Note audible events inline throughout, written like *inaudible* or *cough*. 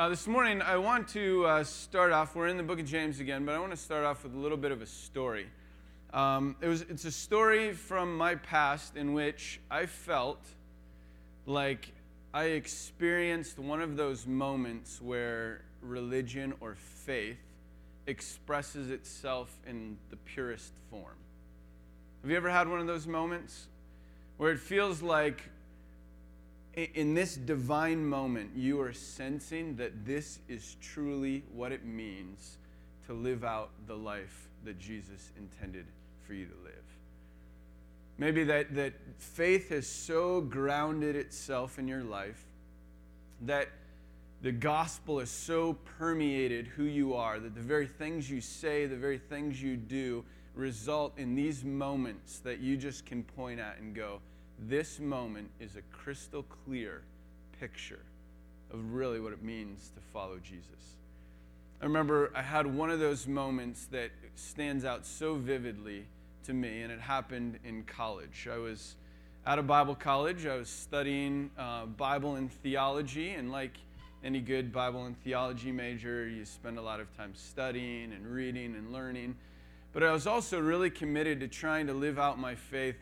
Uh, this morning, I want to uh, start off. We're in the book of James again, but I want to start off with a little bit of a story. Um, it was, it's a story from my past in which I felt like I experienced one of those moments where religion or faith expresses itself in the purest form. Have you ever had one of those moments where it feels like in this divine moment, you are sensing that this is truly what it means to live out the life that Jesus intended for you to live. Maybe that, that faith has so grounded itself in your life that the gospel has so permeated who you are that the very things you say, the very things you do, result in these moments that you just can point at and go, this moment is a crystal clear picture of really what it means to follow Jesus. I remember I had one of those moments that stands out so vividly to me, and it happened in college. I was at a Bible college, I was studying uh, Bible and theology, and like any good Bible and theology major, you spend a lot of time studying and reading and learning. But I was also really committed to trying to live out my faith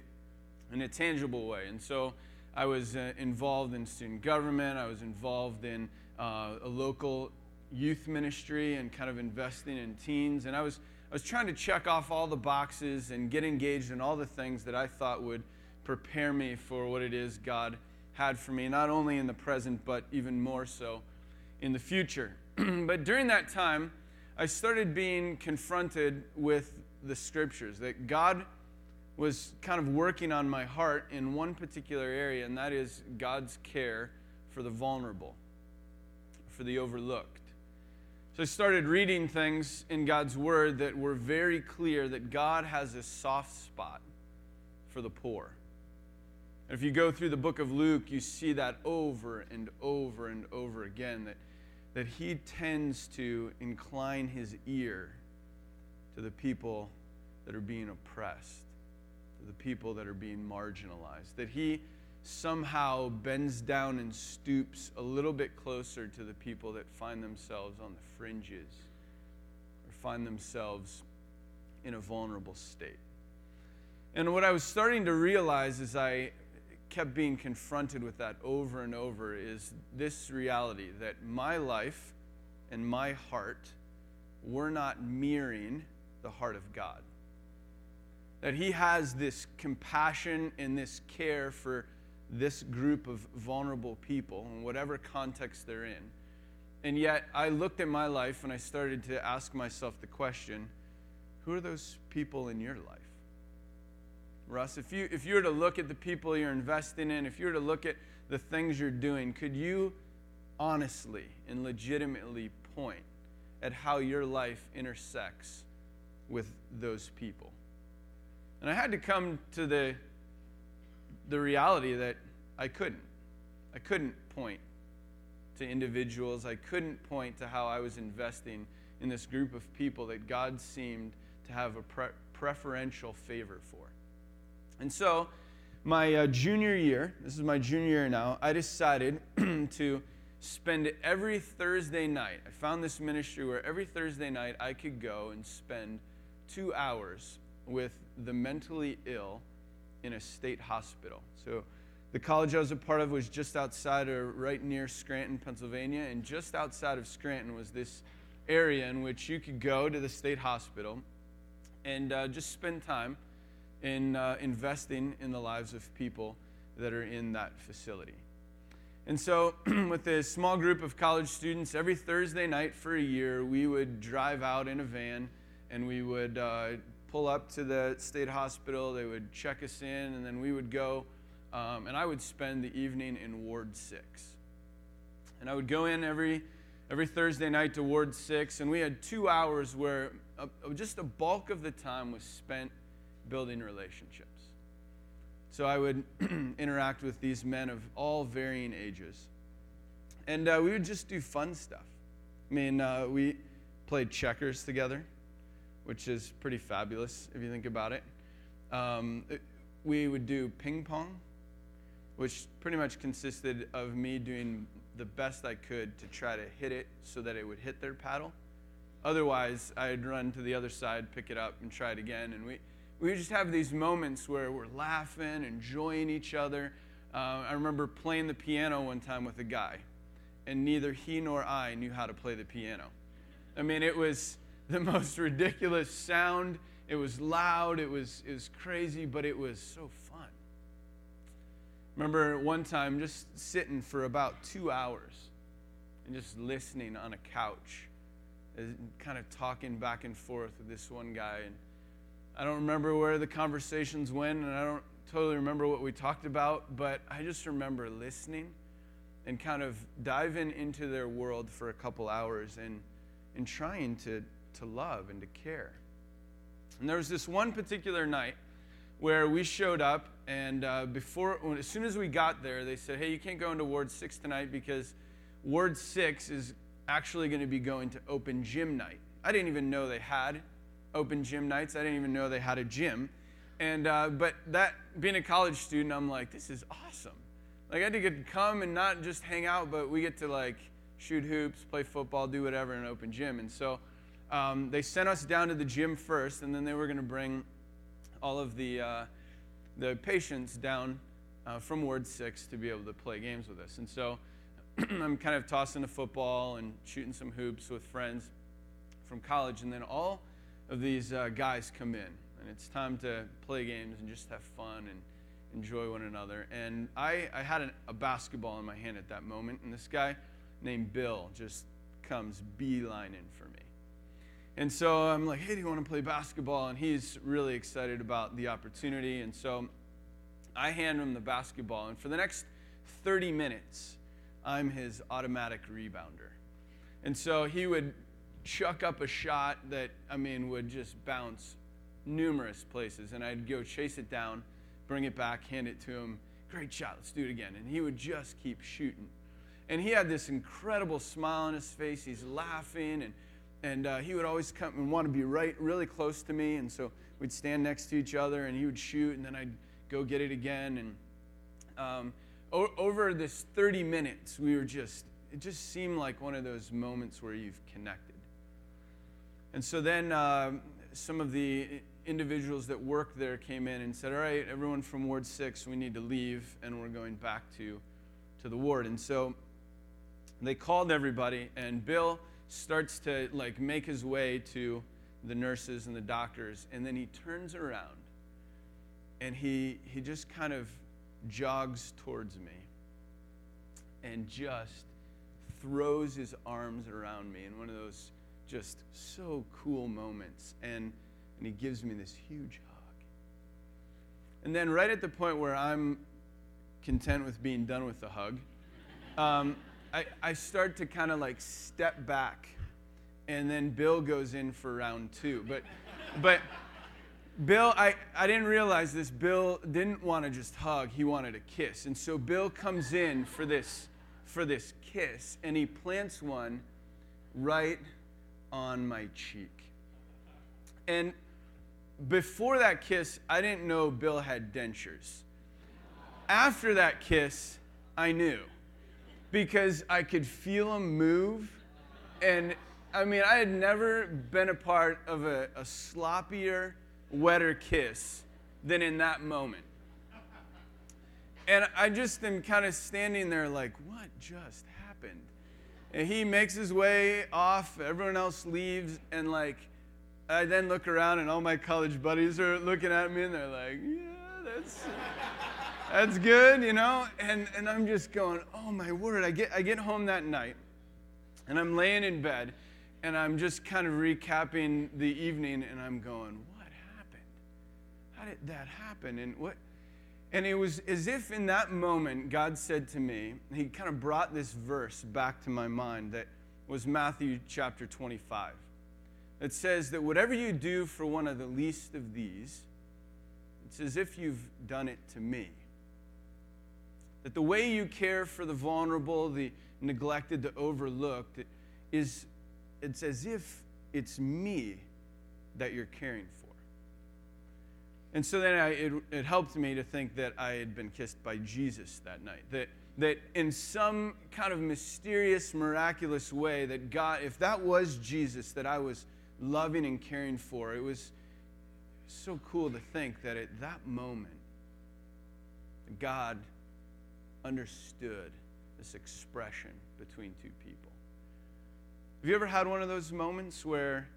in a tangible way. And so I was uh, involved in student government, I was involved in uh, a local youth ministry and kind of investing in teens. And I was, I was trying to check off all the boxes and get engaged in all the things that I thought would prepare me for what it is God had for me, not only in the present, but even more so in the future. *clears throat* but during that time, I started being confronted with the scriptures that God was kind of working on my heart in one particular area, and that is God's care for the vulnerable, for the overlooked. So I started reading things in God's Word that were very clear that God has a soft spot for the poor. And if you go through the book of Luke, you see that over and over and over again that, that he tends to incline his ear to the people that are being oppressed the people that are being marginalized. That he somehow bends down and stoops a little bit closer to the people that find themselves on the fringes or find themselves in a vulnerable state. And what I was starting to realize as I kept being confronted with that over and over is this reality that my life and my heart were not mirroring the heart of God that he has this compassion and this care for this group of vulnerable people in whatever context they're in. And yet, I looked at my life and I started to ask myself the question who are those people in your life? Russ, if you, if you were to look at the people you're investing in, if you were to look at the things you're doing, could you honestly and legitimately point at how your life intersects with those people? And I had to come to the, the reality that I couldn't. I couldn't point to individuals. I couldn't point to how I was investing in this group of people that God seemed to have a pre- preferential favor for. And so, my uh, junior year, this is my junior year now, I decided *clears throat* to spend every Thursday night. I found this ministry where every Thursday night I could go and spend two hours with the mentally ill in a state hospital. So the college I was a part of was just outside or right near Scranton, Pennsylvania, and just outside of Scranton was this area in which you could go to the state hospital and uh, just spend time in uh, investing in the lives of people that are in that facility. And so, *clears throat* with a small group of college students, every Thursday night for a year, we would drive out in a van and we would uh, pull up to the state hospital. They would check us in, and then we would go. Um, and I would spend the evening in Ward 6. And I would go in every, every Thursday night to Ward 6, and we had two hours where a, just a bulk of the time was spent building relationships. So I would *clears throat* interact with these men of all varying ages. And uh, we would just do fun stuff. I mean, uh, we played checkers together which is pretty fabulous if you think about it. Um, we would do ping pong, which pretty much consisted of me doing the best I could to try to hit it so that it would hit their paddle. Otherwise, I'd run to the other side, pick it up, and try it again. And we, we just have these moments where we're laughing, enjoying each other. Uh, I remember playing the piano one time with a guy, and neither he nor I knew how to play the piano. I mean, it was *laughs* the most ridiculous sound. It was loud. It was, it was crazy, but it was so fun. Remember one time just sitting for about two hours and just listening on a couch, and kind of talking back and forth with this one guy. And I don't remember where the conversations went, and I don't totally remember what we talked about, but I just remember listening and kind of diving into their world for a couple hours and, and trying to, to love and to care. And there was this one particular night where we showed up, and uh, before, as soon as we got there, they said, "Hey, you can't go into Ward Six tonight because Ward Six is actually going to be going to open gym night." I didn't even know they had open gym nights. I didn't even know they had a gym. And uh, but that being a college student, I'm like, this is awesome. Like I get to come and not just hang out, but we get to like shoot hoops, play football, do whatever in an open gym. And so um, they sent us down to the gym first, and then they were going to bring all of the, uh, the patients down uh, from Ward 6 to be able to play games with us. And so *clears throat* I'm kind of tossing a football and shooting some hoops with friends from college. And then all of these uh, guys come in, and it's time to play games and just have fun and enjoy one another. And I, I had an, a basketball in my hand at that moment, and this guy named Bill just comes beelining for me. And so I'm like, hey, do you want to play basketball? And he's really excited about the opportunity. And so I hand him the basketball. And for the next 30 minutes, I'm his automatic rebounder. And so he would chuck up a shot that, I mean, would just bounce numerous places. And I'd go chase it down, bring it back, hand it to him. Great shot, let's do it again. And he would just keep shooting. And he had this incredible smile on his face. He's laughing and and uh, he would always come and want to be right really close to me and so we'd stand next to each other and he would shoot and then i'd go get it again and um, o- over this 30 minutes we were just it just seemed like one of those moments where you've connected. And so then uh, some of the individuals that worked there came in and said all right everyone from ward 6 we need to leave and we're going back to to the ward. And so they called everybody and bill starts to like make his way to the nurses and the doctors and then he turns around and he he just kind of jogs towards me and just throws his arms around me in one of those just so cool moments and and he gives me this huge hug. And then right at the point where i'm content with being done with the hug um, I, I start to kind of like step back, and then Bill goes in for round two. But, but Bill, I, I didn't realize this. Bill didn't want to just hug, he wanted a kiss. And so Bill comes in for this, for this kiss, and he plants one right on my cheek. And before that kiss, I didn't know Bill had dentures. After that kiss, I knew because I could feel him move. And I mean, I had never been a part of a, a sloppier, wetter kiss than in that moment. And I just am kind of standing there like, what just happened? And he makes his way off, everyone else leaves, and like, I then look around and all my college buddies are looking at me and they're like, yeah, that's that's good, you know? And, and I'm just going, oh my word. I get, I get home that night and I'm laying in bed and I'm just kind of recapping the evening and I'm going, what happened? How did that happen? And what? And it was as if in that moment God said to me, He kind of brought this verse back to my mind that was Matthew chapter 25. It says that whatever you do for one of the least of these, it's as if you've done it to me. That the way you care for the vulnerable, the neglected, the overlooked, is it's as if it's me that you're caring for. And so then I, it, it helped me to think that I had been kissed by Jesus that night. That that in some kind of mysterious, miraculous way, that God, if that was Jesus that I was loving and caring for, it was so cool to think that at that moment, God understood this expression between two people. Have you ever had one of those moments where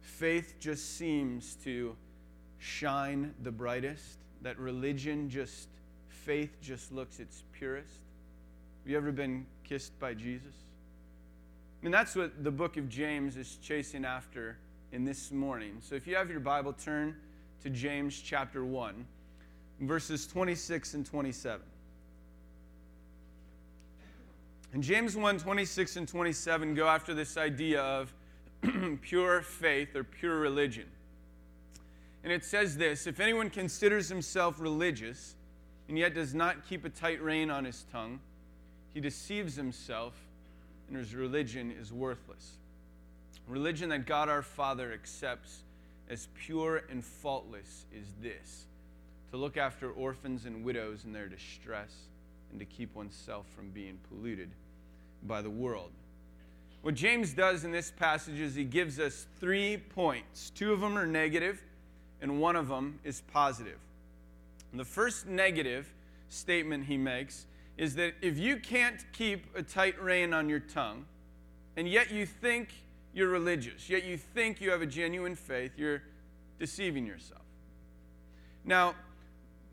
faith just seems to shine the brightest? That religion just, faith just looks its purest? Have you ever been kissed by Jesus? I mean, that's what the book of James is chasing after in this morning. So if you have your Bible, turn to James chapter 1, verses 26 and 27. And James 1 26 and 27 go after this idea of *clears throat* pure faith or pure religion. And it says this If anyone considers himself religious and yet does not keep a tight rein on his tongue, he deceives himself and his religion is worthless. Religion that God our Father accepts as pure and faultless is this to look after orphans and widows in their distress and to keep oneself from being polluted by the world. What James does in this passage is he gives us three points. Two of them are negative, and one of them is positive. And the first negative statement he makes is that if you can't keep a tight rein on your tongue, and yet you think you're religious, yet you think you have a genuine faith, you're deceiving yourself. Now,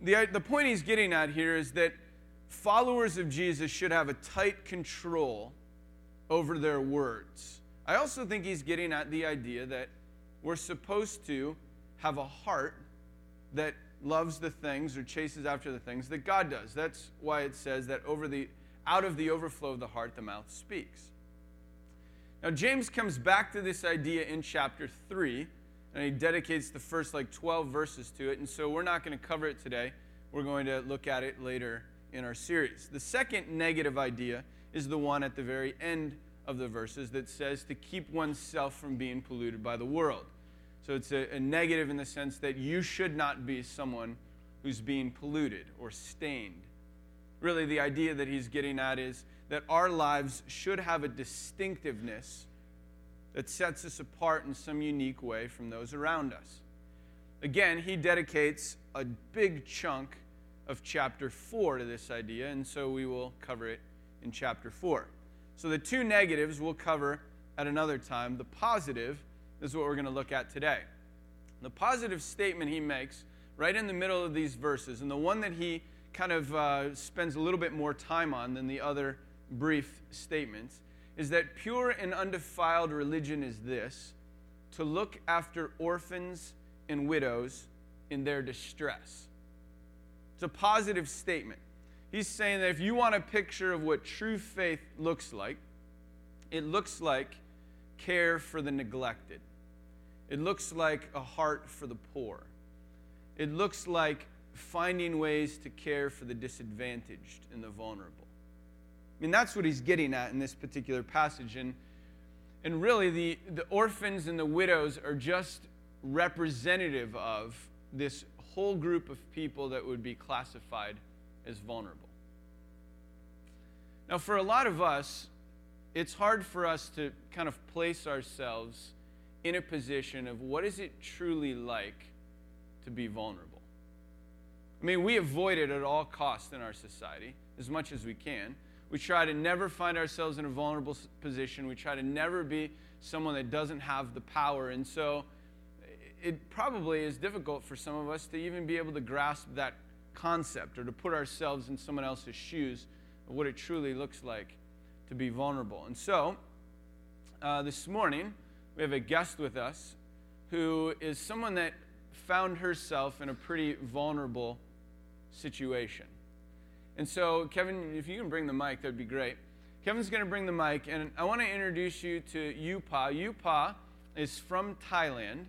the, the point he's getting at here is that followers of Jesus should have a tight control over their words. I also think he's getting at the idea that we're supposed to have a heart that loves the things or chases after the things that God does. That's why it says that over the out of the overflow of the heart the mouth speaks. Now James comes back to this idea in chapter 3 and he dedicates the first like 12 verses to it and so we're not going to cover it today. We're going to look at it later in our series. The second negative idea is the one at the very end of the verses that says to keep oneself from being polluted by the world. So it's a, a, negative in the sense that you should not be someone who's being polluted or stained. Really, the idea that he's getting at is that our lives should have a distinctiveness that sets us apart in some unique way from those around us. Again, he dedicates a big chunk of chapter 4 to this idea, and so we will cover it in chapter 4. So the two negatives we'll cover at another time. The positive is what we're going to look at today. The positive statement he makes right in the middle of these verses, and the one that he kind of uh, spends a little bit more time on than the other brief statements, is that pure and undefiled religion is this to look after orphans and widows in their distress. It's a positive statement. He's saying that if you want a picture of what true faith looks like, it looks like care for the neglected. It looks like a heart for the poor. It looks like finding ways to care for the disadvantaged and the vulnerable. I mean, that's what he's getting at in this particular passage. And, and really, the, the orphans and the widows are just representative of this whole group of people that would be classified as vulnerable. Now, for a lot of us, it's hard for us to kind of place ourselves in a position of what is it truly like to be vulnerable. I mean, we avoid it at all costs in our society as much as we can. We try to never find ourselves in a vulnerable position. We try to never be someone that doesn't have the power. And so, it probably is difficult for some of us to even be able to grasp that concept or to put ourselves in someone else's shoes of what it truly looks like to be vulnerable. And so, uh, this morning, we have a guest with us who is someone that found herself in a pretty vulnerable situation. And so, Kevin, if you can bring the mic, that'd be great. Kevin's going to bring the mic, and I want to introduce you to Yupa. Yupa is from Thailand.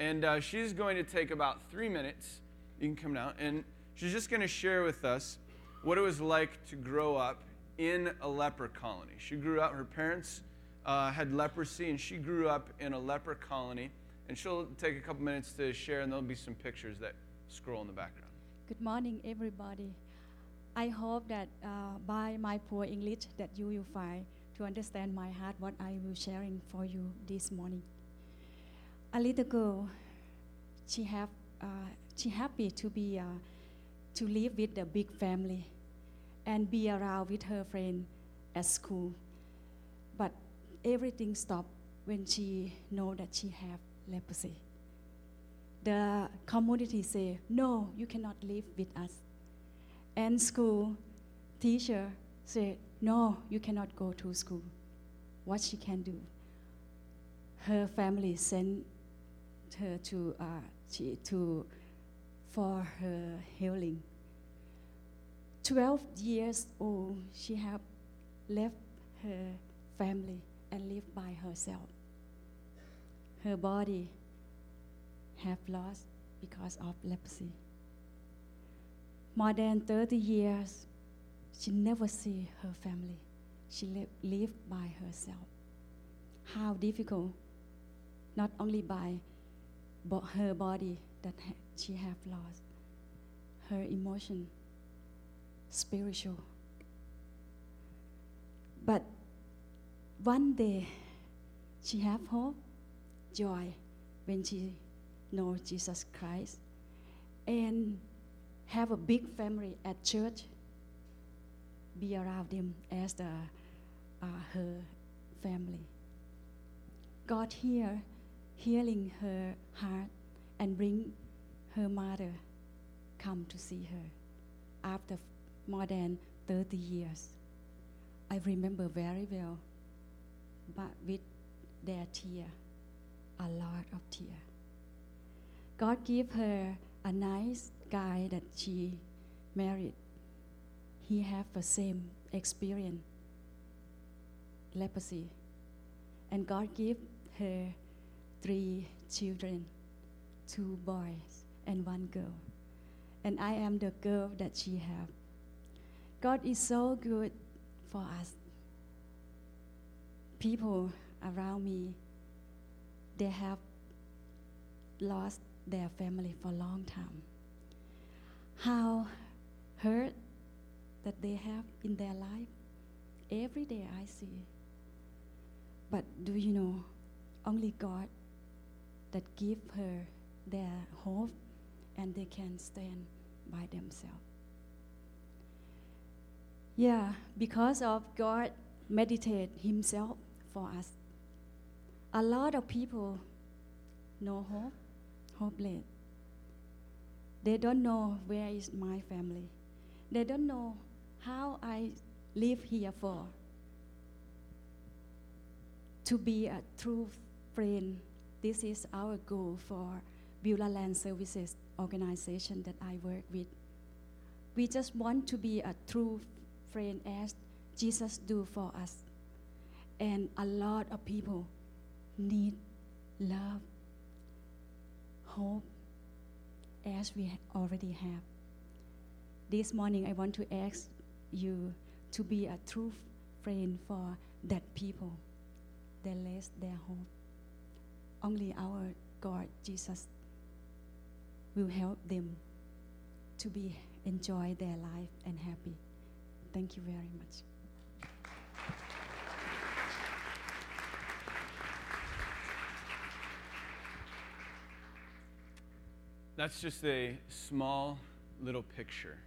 And uh, she's going to take about three minutes. You can come now. And she's just going to share with us what it was like to grow up in a leper colony. She grew up, her parents uh, had leprosy, and she grew up in a leper colony. And she'll take a couple minutes to share, and there'll be some pictures that scroll in the background. Good morning, everybody. I hope that uh, by my poor English that you will find to understand my heart what I will sharing for you this morning. A little girl, she have uh, she happy to be uh, to live with a big family and be around with her friend at school. But everything stopped when she know that she have leprosy. The community say, no, you cannot live with us. And school teacher said, no, you cannot go to school. What she can do? Her family sent her to, uh, she, to for her healing. 12 years old, she have left her family and lived by herself. Her body have lost because of leprosy. More than 30 years, she never see her family. She lived by herself. How difficult, not only by but her body that she have lost, her emotion, spiritual. But one day, she have hope, joy when she know Jesus Christ, and have a big family at church. Be around them as the uh, her family. God here healing her heart and bring her mother come to see her after more than 30 years. I remember very well, but with their tear, a lot of tear. God gave her a nice guy that she married. He have the same experience, leprosy, and God gave her three children, two boys and one girl. And I am the girl that she have. God is so good for us. People around me, they have lost their family for a long time. How hurt that they have in their life, every day I see. But do you know, only God that give her their hope and they can stand by themselves. Yeah, because of God meditate himself for us. A lot of people no hope, hopeless. They don't know where is my family. They don't know how I live here for. To be a true friend this is our goal for Beulah Land Services organization that I work with. We just want to be a true friend as Jesus do for us. And a lot of people need love, hope, as we already have. This morning, I want to ask you to be a true friend for that people that lost their hope only our God, Jesus, will help them to be enjoy their life and happy. Thank you very much. That's just a small little picture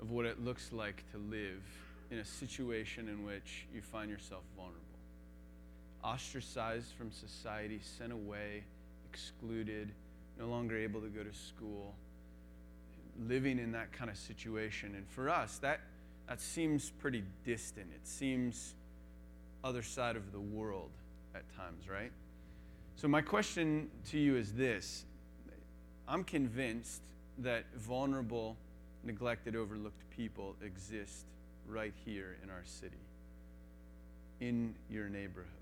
of what it looks like to live in a situation in which you find yourself vulnerable ostracized from society, sent away, excluded, no longer able to go to school, living in that kind of situation. And for us, that, that seems pretty distant. It seems other side of the world at times, right? So, my question to you is this I'm convinced that vulnerable, neglected, overlooked people exist right here in our city, in your neighborhood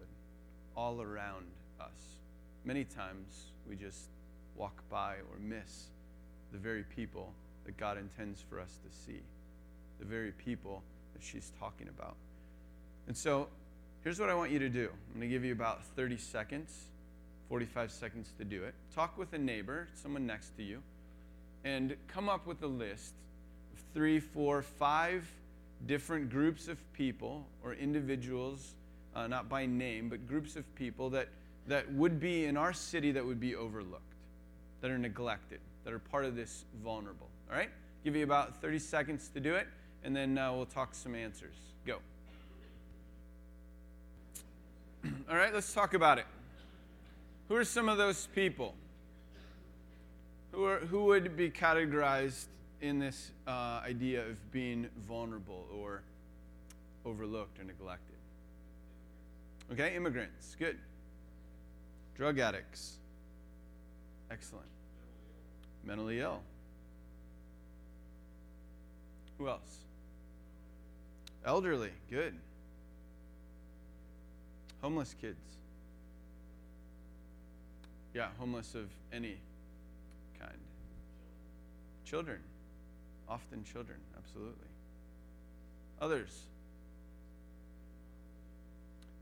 all around us. Many times we just walk by or miss the very people that God intends for us to see, the very people that she's talking about. And so here's what I want you to do I'm going to give you about 30 seconds, 45 seconds to do it. Talk with a neighbor, someone next to you, and come up with a list of three, four, five different groups of people or individuals, uh, not by name, but groups of people that, that would be in our city that would be overlooked, that are neglected, that are part of this vulnerable. All right? Give you about 30 seconds to do it, and then uh, we'll talk some answers. Go. *clears throat* All right, let's talk about it. Who are some of those people? Who, are, who would be categorized in this uh, idea of being vulnerable or overlooked or neglected? Okay, immigrants, good. Drug addicts, excellent. Mentally ill. Who else? Elderly, good. Homeless kids. Yeah, homeless of any kind. Children. Often children, absolutely. Others.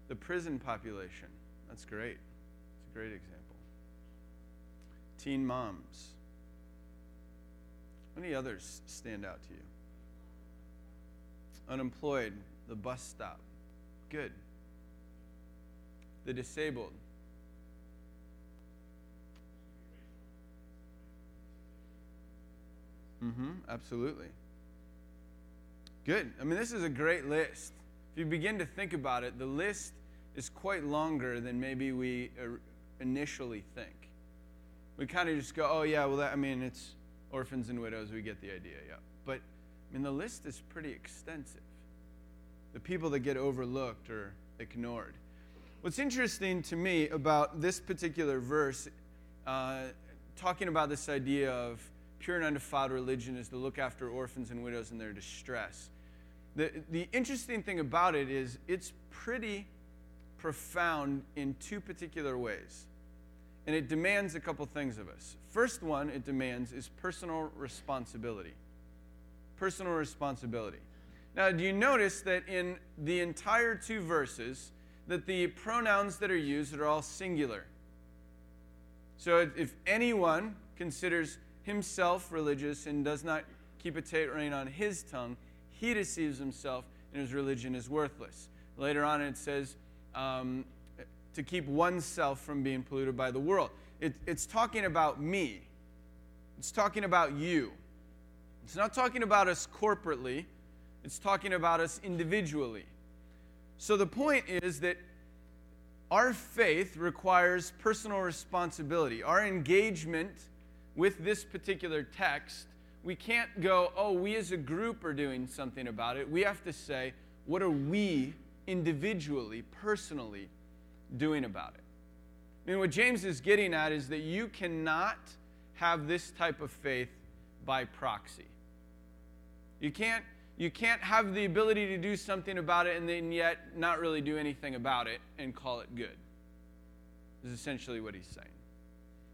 The prison population. That's great. It's a great example. Teen moms. Any others stand out to you? Unemployed, the bus stop. Good. The disabled. Mm-hmm, absolutely. Good. I mean, this is a great list. If you begin to think about it, the list is quite longer than maybe we initially think. We kind of just go, oh, yeah, well, that, I mean, it's orphans and widows. We get the idea, yeah. But, I mean, the list is pretty extensive. The people that get overlooked or ignored. What's interesting to me about this particular verse, uh, talking about this idea of pure and undefiled religion is to look after orphans and widows in their distress. The, the interesting thing about it is it's pretty profound in two particular ways. And it demands a couple things of us. First one it demands is personal responsibility. Personal responsibility. Now, do you notice that in the entire two verses, that the pronouns that are used are all singular? So if anyone considers himself religious and does not keep a tight rein on his tongue, he deceives himself and his religion is worthless. Later on, it says um, to keep oneself from being polluted by the world. It, it's talking about me, it's talking about you. It's not talking about us corporately, it's talking about us individually. So the point is that our faith requires personal responsibility. Our engagement with this particular text, we can't go, oh, we as a group are doing something about it. We have to say, what are we individually, personally doing about it? Mean, what James is getting at is that you cannot have this type of faith by proxy. You can't, you can't have the ability to do something about it and then yet not really do anything about it and call it good. Is essentially what he's saying.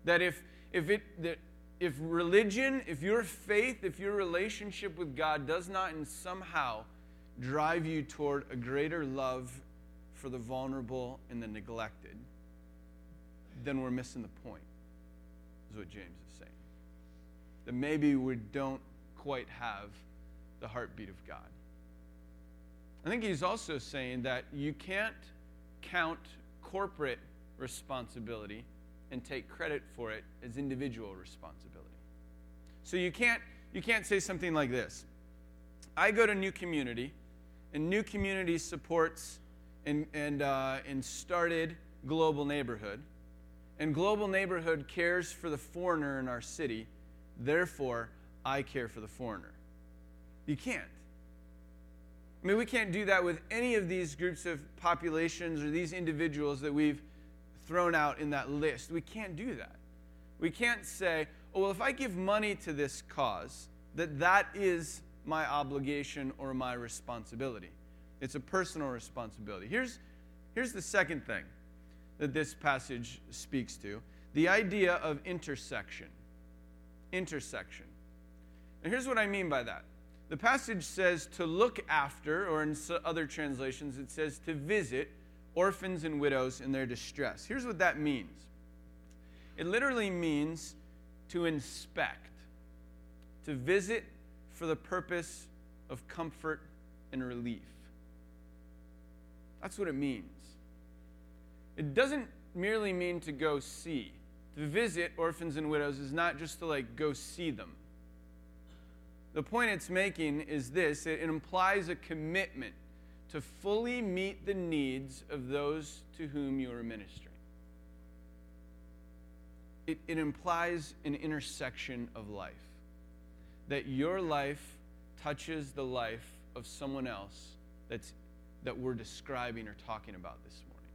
That if if it that if religion, if your faith, if your relationship with God does not in somehow drive you toward a greater love for the vulnerable and the neglected, then we're missing the point, is what James is saying. That maybe we don't quite have the heartbeat of God. I think he's also saying that you can't count corporate responsibility and take credit for it as individual responsibility. So you can't you can't say something like this. I go to New Community, and New Community supports and and uh, and started Global Neighborhood, and Global Neighborhood cares for the foreigner in our city. Therefore, I care for the foreigner. You can't. I mean, we can't do that with any of these groups of populations or these individuals that we've thrown out in that list. We can't do that. We can't say, oh, well, if I give money to this cause, that that is my obligation or my responsibility. It's a personal responsibility. Here's, here's the second thing that this passage speaks to the idea of intersection. Intersection. And here's what I mean by that. The passage says to look after, or in other translations, it says to visit orphans and widows in their distress. Here's what that means it literally means to inspect, to visit for the purpose of comfort and relief. That's what it means. It doesn't merely mean to go see. To visit orphans and widows is not just to like go see them. The point it's making is this it implies a commitment to fully meet the needs of those to whom you are ministering. It, it implies an intersection of life. That your life touches the life of someone else that's, that we're describing or talking about this morning.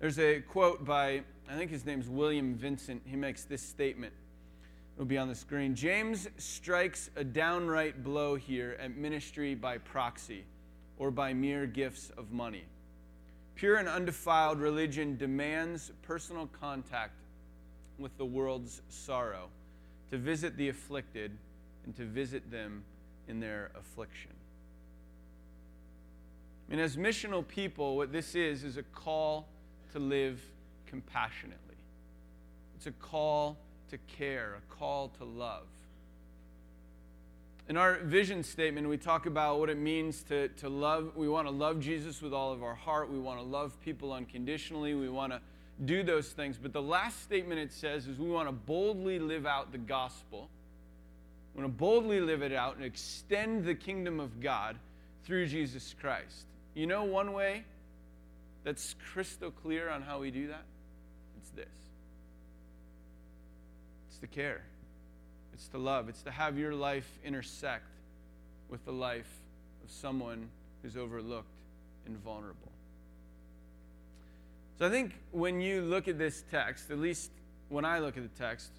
There's a quote by, I think his name's William Vincent. He makes this statement. It'll be on the screen. James strikes a downright blow here at ministry by proxy or by mere gifts of money. Pure and undefiled religion demands personal contact with the world's sorrow, to visit the afflicted and to visit them in their affliction. I mean, as missional people, what this is, is a call to live compassionately. It's a call to care, a call to love. In our vision statement, we talk about what it means to, to love. We want to love Jesus with all of our heart. We want to love people unconditionally. We want to do those things. But the last statement it says is we want to boldly live out the gospel. We want to boldly live it out and extend the kingdom of God through Jesus Christ. You know one way that's crystal clear on how we do that? It's this it's to care, it's to love, it's to have your life intersect with the life of someone who's overlooked and vulnerable. So I think when you look at this text, at least when I look at the text,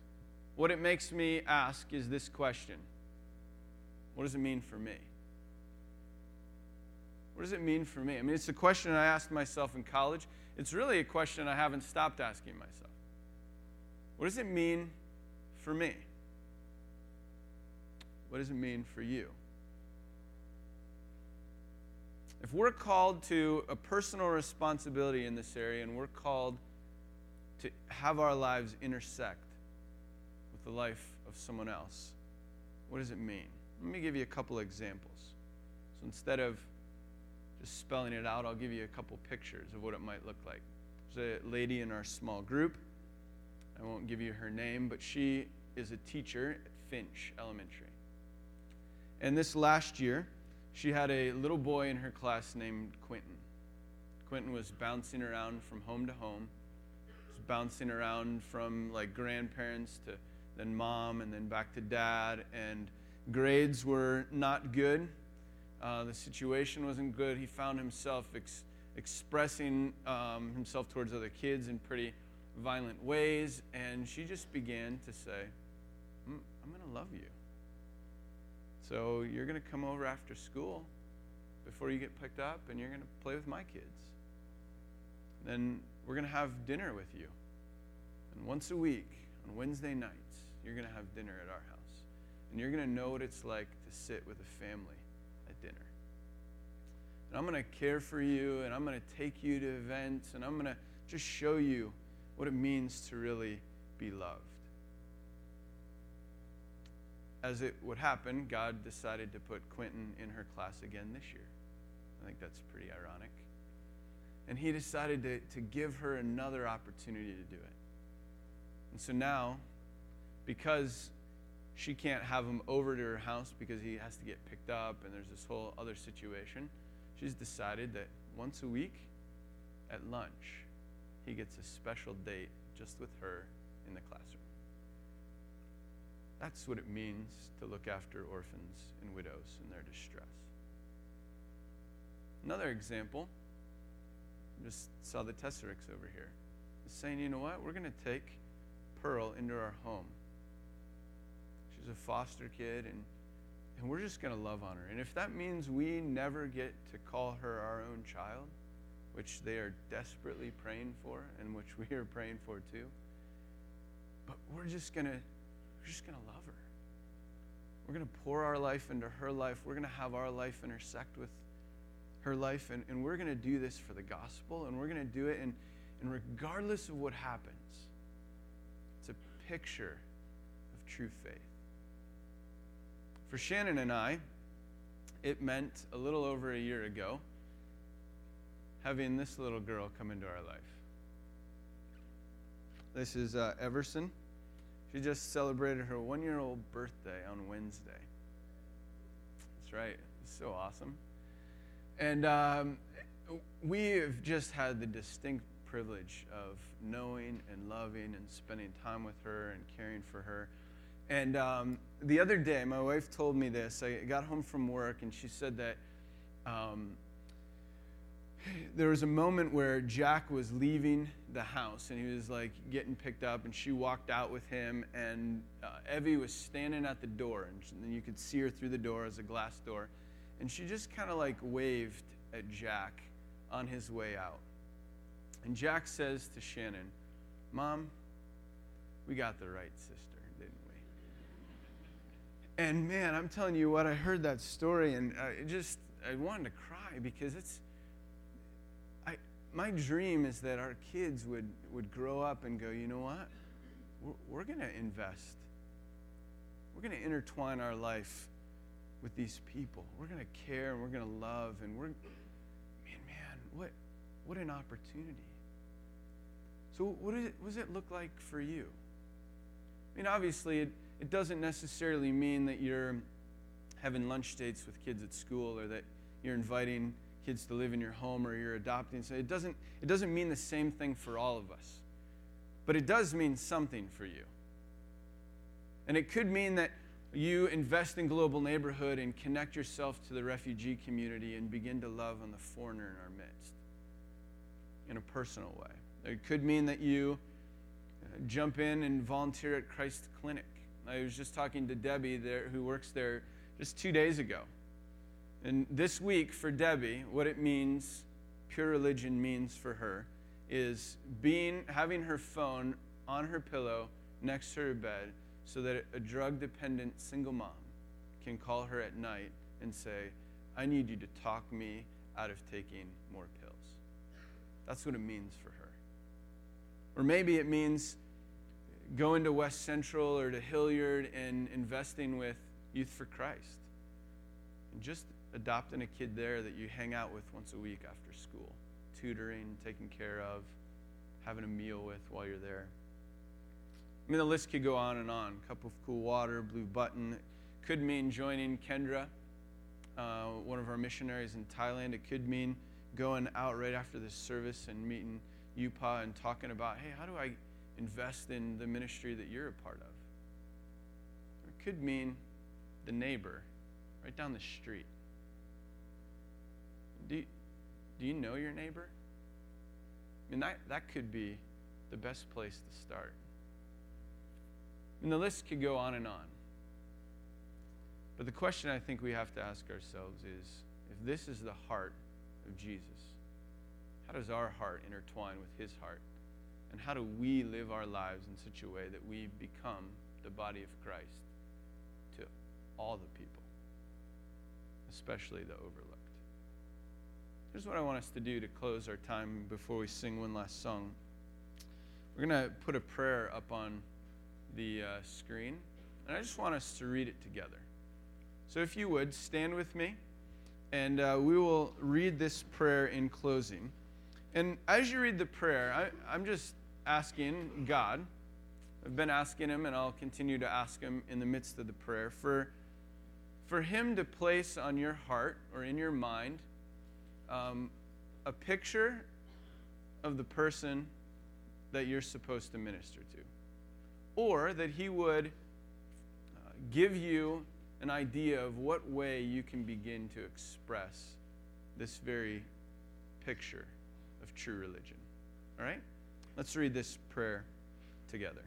what it makes me ask is this question What does it mean for me? What does it mean for me? I mean, it's a question I asked myself in college. It's really a question I haven't stopped asking myself. What does it mean for me? What does it mean for you? If we're called to a personal responsibility in this area and we're called to have our lives intersect with the life of someone else, what does it mean? Let me give you a couple examples. So instead of just spelling it out, I'll give you a couple pictures of what it might look like. There's a lady in our small group. I won't give you her name, but she is a teacher at Finch Elementary. And this last year, she had a little boy in her class named Quentin. Quentin was bouncing around from home to home, was bouncing around from like grandparents to then mom and then back to dad, and grades were not good. Uh, the situation wasn't good. He found himself ex- expressing um, himself towards other kids in pretty violent ways, and she just began to say, I'm, mm, I'm going to love you. So you're going to come over after school before you get picked up, and you're going to play with my kids. Then we're going to have dinner with you. And once a week, on Wednesday nights, you're going to have dinner at our house. And you're going to know what it's like to sit with a family at dinner. And I'm going to care for you, and I'm going to take you to events, and I'm going to just show you what it means to really be loved. As it would happen, God decided to put Quentin in her class again this year. I think that's pretty ironic. And he decided to, to give her another opportunity to do it. And so now, because she can't have him over to her house because he has to get picked up and there's this whole other situation. She's decided that once a week at lunch, he gets a special date just with her in the classroom. That's what it means to look after orphans and widows in their distress. Another example, just saw the Tessericks over here, is saying, you know what, we're going to take Pearl into our home She's a foster kid, and, and we're just going to love on her. And if that means we never get to call her our own child, which they are desperately praying for, and which we are praying for too, but we're just going to we're just going to love her. We're going to pour our life into her life. We're going to have our life intersect with her life, and, and we're going to do this for the gospel, and we're going to do it, and, and regardless of what happens, it's a picture of true faith. for Shannon and I, it meant a little over a year ago having this little girl come into our life. This is uh, Everson. She just celebrated her one year old birthday on Wednesday. That's right. It's so awesome. And um, we have just had the distinct privilege of knowing and loving and spending time with her and caring for her. And um, the other day, my wife told me this. I got home from work and she said that um, there was a moment where Jack was leaving the house and he was like getting picked up, and she walked out with him. And uh, Evie was standing at the door, and you could see her through the door as a glass door. And she just kind of like waved at Jack on his way out. And Jack says to Shannon, Mom, we got the right sister, didn't we? And man, I'm telling you what, I heard that story and I just, I wanted to cry because it's, my dream is that our kids would, would grow up and go, you know what? We're, we're going to invest. We're going to intertwine our life with these people. We're going to care and we're going to love and we're, man, man, what, what an opportunity. So, what, it, what does it look like for you? I mean, obviously, it, it doesn't necessarily mean that you're having lunch dates with kids at school or that you're inviting kids to live in your home or you're adopting. So it doesn't, it doesn't mean the same thing for all of us. But it does mean something for you. And it could mean that you invest in global neighborhood and connect yourself to the refugee community and begin to love on the foreigner in our midst in a personal way. It could mean that you uh, jump in and volunteer at Christ Clinic. I was just talking to Debbie there, who works there just two days ago. And this week for Debbie, what it means, pure religion means for her, is being having her phone on her pillow next to her bed so that a drug dependent single mom can call her at night and say, I need you to talk me out of taking more pills. That's what it means for her. Or maybe it means going to West Central or to Hillyard and investing with Youth for Christ. And just adopting a kid there that you hang out with once a week after school, tutoring, taking care of, having a meal with while you're there. I mean, the list could go on and on. Cup of cool water, blue button. It could mean joining Kendra, uh, one of our missionaries in Thailand. It could mean going out right after this service and meeting UPA and talking about, hey, how do I invest in the ministry that you're a part of? It could mean the neighbor right down the street. Do you, do you know your neighbor? I mean, that, that could be the best place to start. And the list could go on and on. But the question I think we have to ask ourselves is if this is the heart of Jesus, how does our heart intertwine with his heart? And how do we live our lives in such a way that we become the body of Christ to all the people, especially the overlooked? Here's what I want us to do to close our time before we sing one last song. We're going to put a prayer up on the uh, screen, and I just want us to read it together. So if you would, stand with me, and uh, we will read this prayer in closing. And as you read the prayer, I, I'm just asking God, I've been asking Him, and I'll continue to ask Him in the midst of the prayer, for, for Him to place on your heart or in your mind um, a picture of the person that you're supposed to minister to. Or that He would uh, give you an idea of what way you can begin to express this very picture of true religion. All right? Let's read this prayer together.